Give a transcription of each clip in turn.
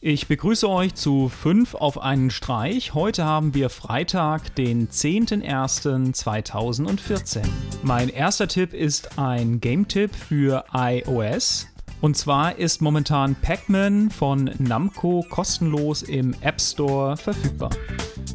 Ich begrüße euch zu 5 auf einen Streich. Heute haben wir Freitag, den 10.01.2014. Mein erster Tipp ist ein Game-Tipp für iOS. Und zwar ist momentan Pac-Man von Namco kostenlos im App Store verfügbar.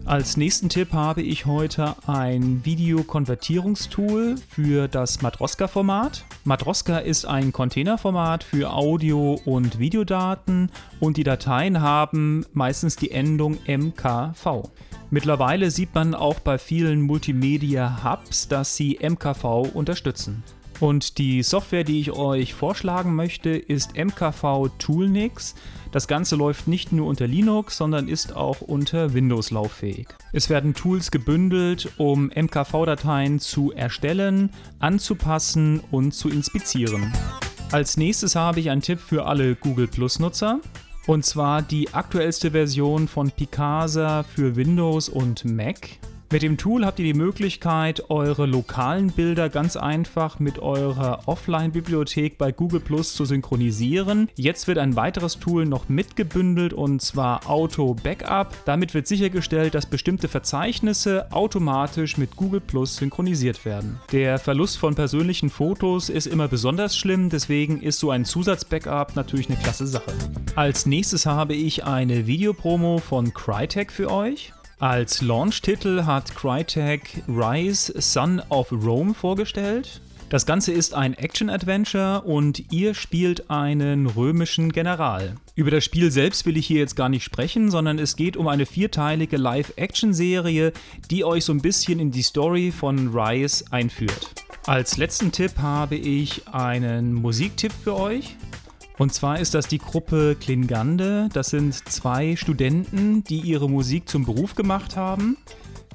Als nächsten Tipp habe ich heute ein Videokonvertierungstool für das Matroska-Format. Matroska ist ein Containerformat für Audio- und Videodaten und die Dateien haben meistens die Endung MKV. Mittlerweile sieht man auch bei vielen Multimedia-Hubs, dass sie MKV unterstützen. Und die Software, die ich euch vorschlagen möchte, ist MKV Toolnix. Das Ganze läuft nicht nur unter Linux, sondern ist auch unter Windows lauffähig. Es werden Tools gebündelt, um MKV-Dateien zu erstellen, anzupassen und zu inspizieren. Als nächstes habe ich einen Tipp für alle Google Plus-Nutzer. Und zwar die aktuellste Version von Picasa für Windows und Mac. Mit dem Tool habt ihr die Möglichkeit, eure lokalen Bilder ganz einfach mit eurer Offline-Bibliothek bei Google Plus zu synchronisieren. Jetzt wird ein weiteres Tool noch mitgebündelt und zwar Auto Backup. Damit wird sichergestellt, dass bestimmte Verzeichnisse automatisch mit Google Plus synchronisiert werden. Der Verlust von persönlichen Fotos ist immer besonders schlimm, deswegen ist so ein Zusatz-Backup natürlich eine klasse Sache. Als nächstes habe ich eine Videopromo von Crytek für euch. Als Launch-Titel hat Crytek Rise Son of Rome vorgestellt. Das Ganze ist ein Action-Adventure und ihr spielt einen römischen General. Über das Spiel selbst will ich hier jetzt gar nicht sprechen, sondern es geht um eine vierteilige Live-Action-Serie, die euch so ein bisschen in die Story von Rise einführt. Als letzten Tipp habe ich einen Musiktipp für euch. Und zwar ist das die Gruppe Klingande. Das sind zwei Studenten, die ihre Musik zum Beruf gemacht haben.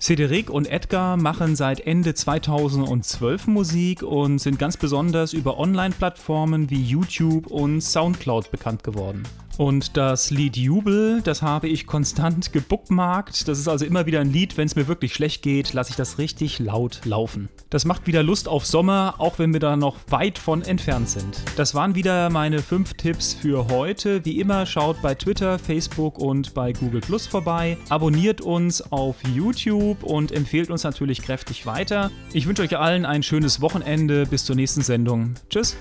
Cedric und Edgar machen seit Ende 2012 Musik und sind ganz besonders über Online-Plattformen wie YouTube und Soundcloud bekannt geworden. Und das Lied Jubel, das habe ich konstant gebookmarkt. Das ist also immer wieder ein Lied, wenn es mir wirklich schlecht geht, lasse ich das richtig laut laufen. Das macht wieder Lust auf Sommer, auch wenn wir da noch weit von entfernt sind. Das waren wieder meine fünf Tipps für heute. Wie immer schaut bei Twitter, Facebook und bei Google Plus vorbei. Abonniert uns auf YouTube und empfehlt uns natürlich kräftig weiter. Ich wünsche euch allen ein schönes Wochenende. Bis zur nächsten Sendung. Tschüss.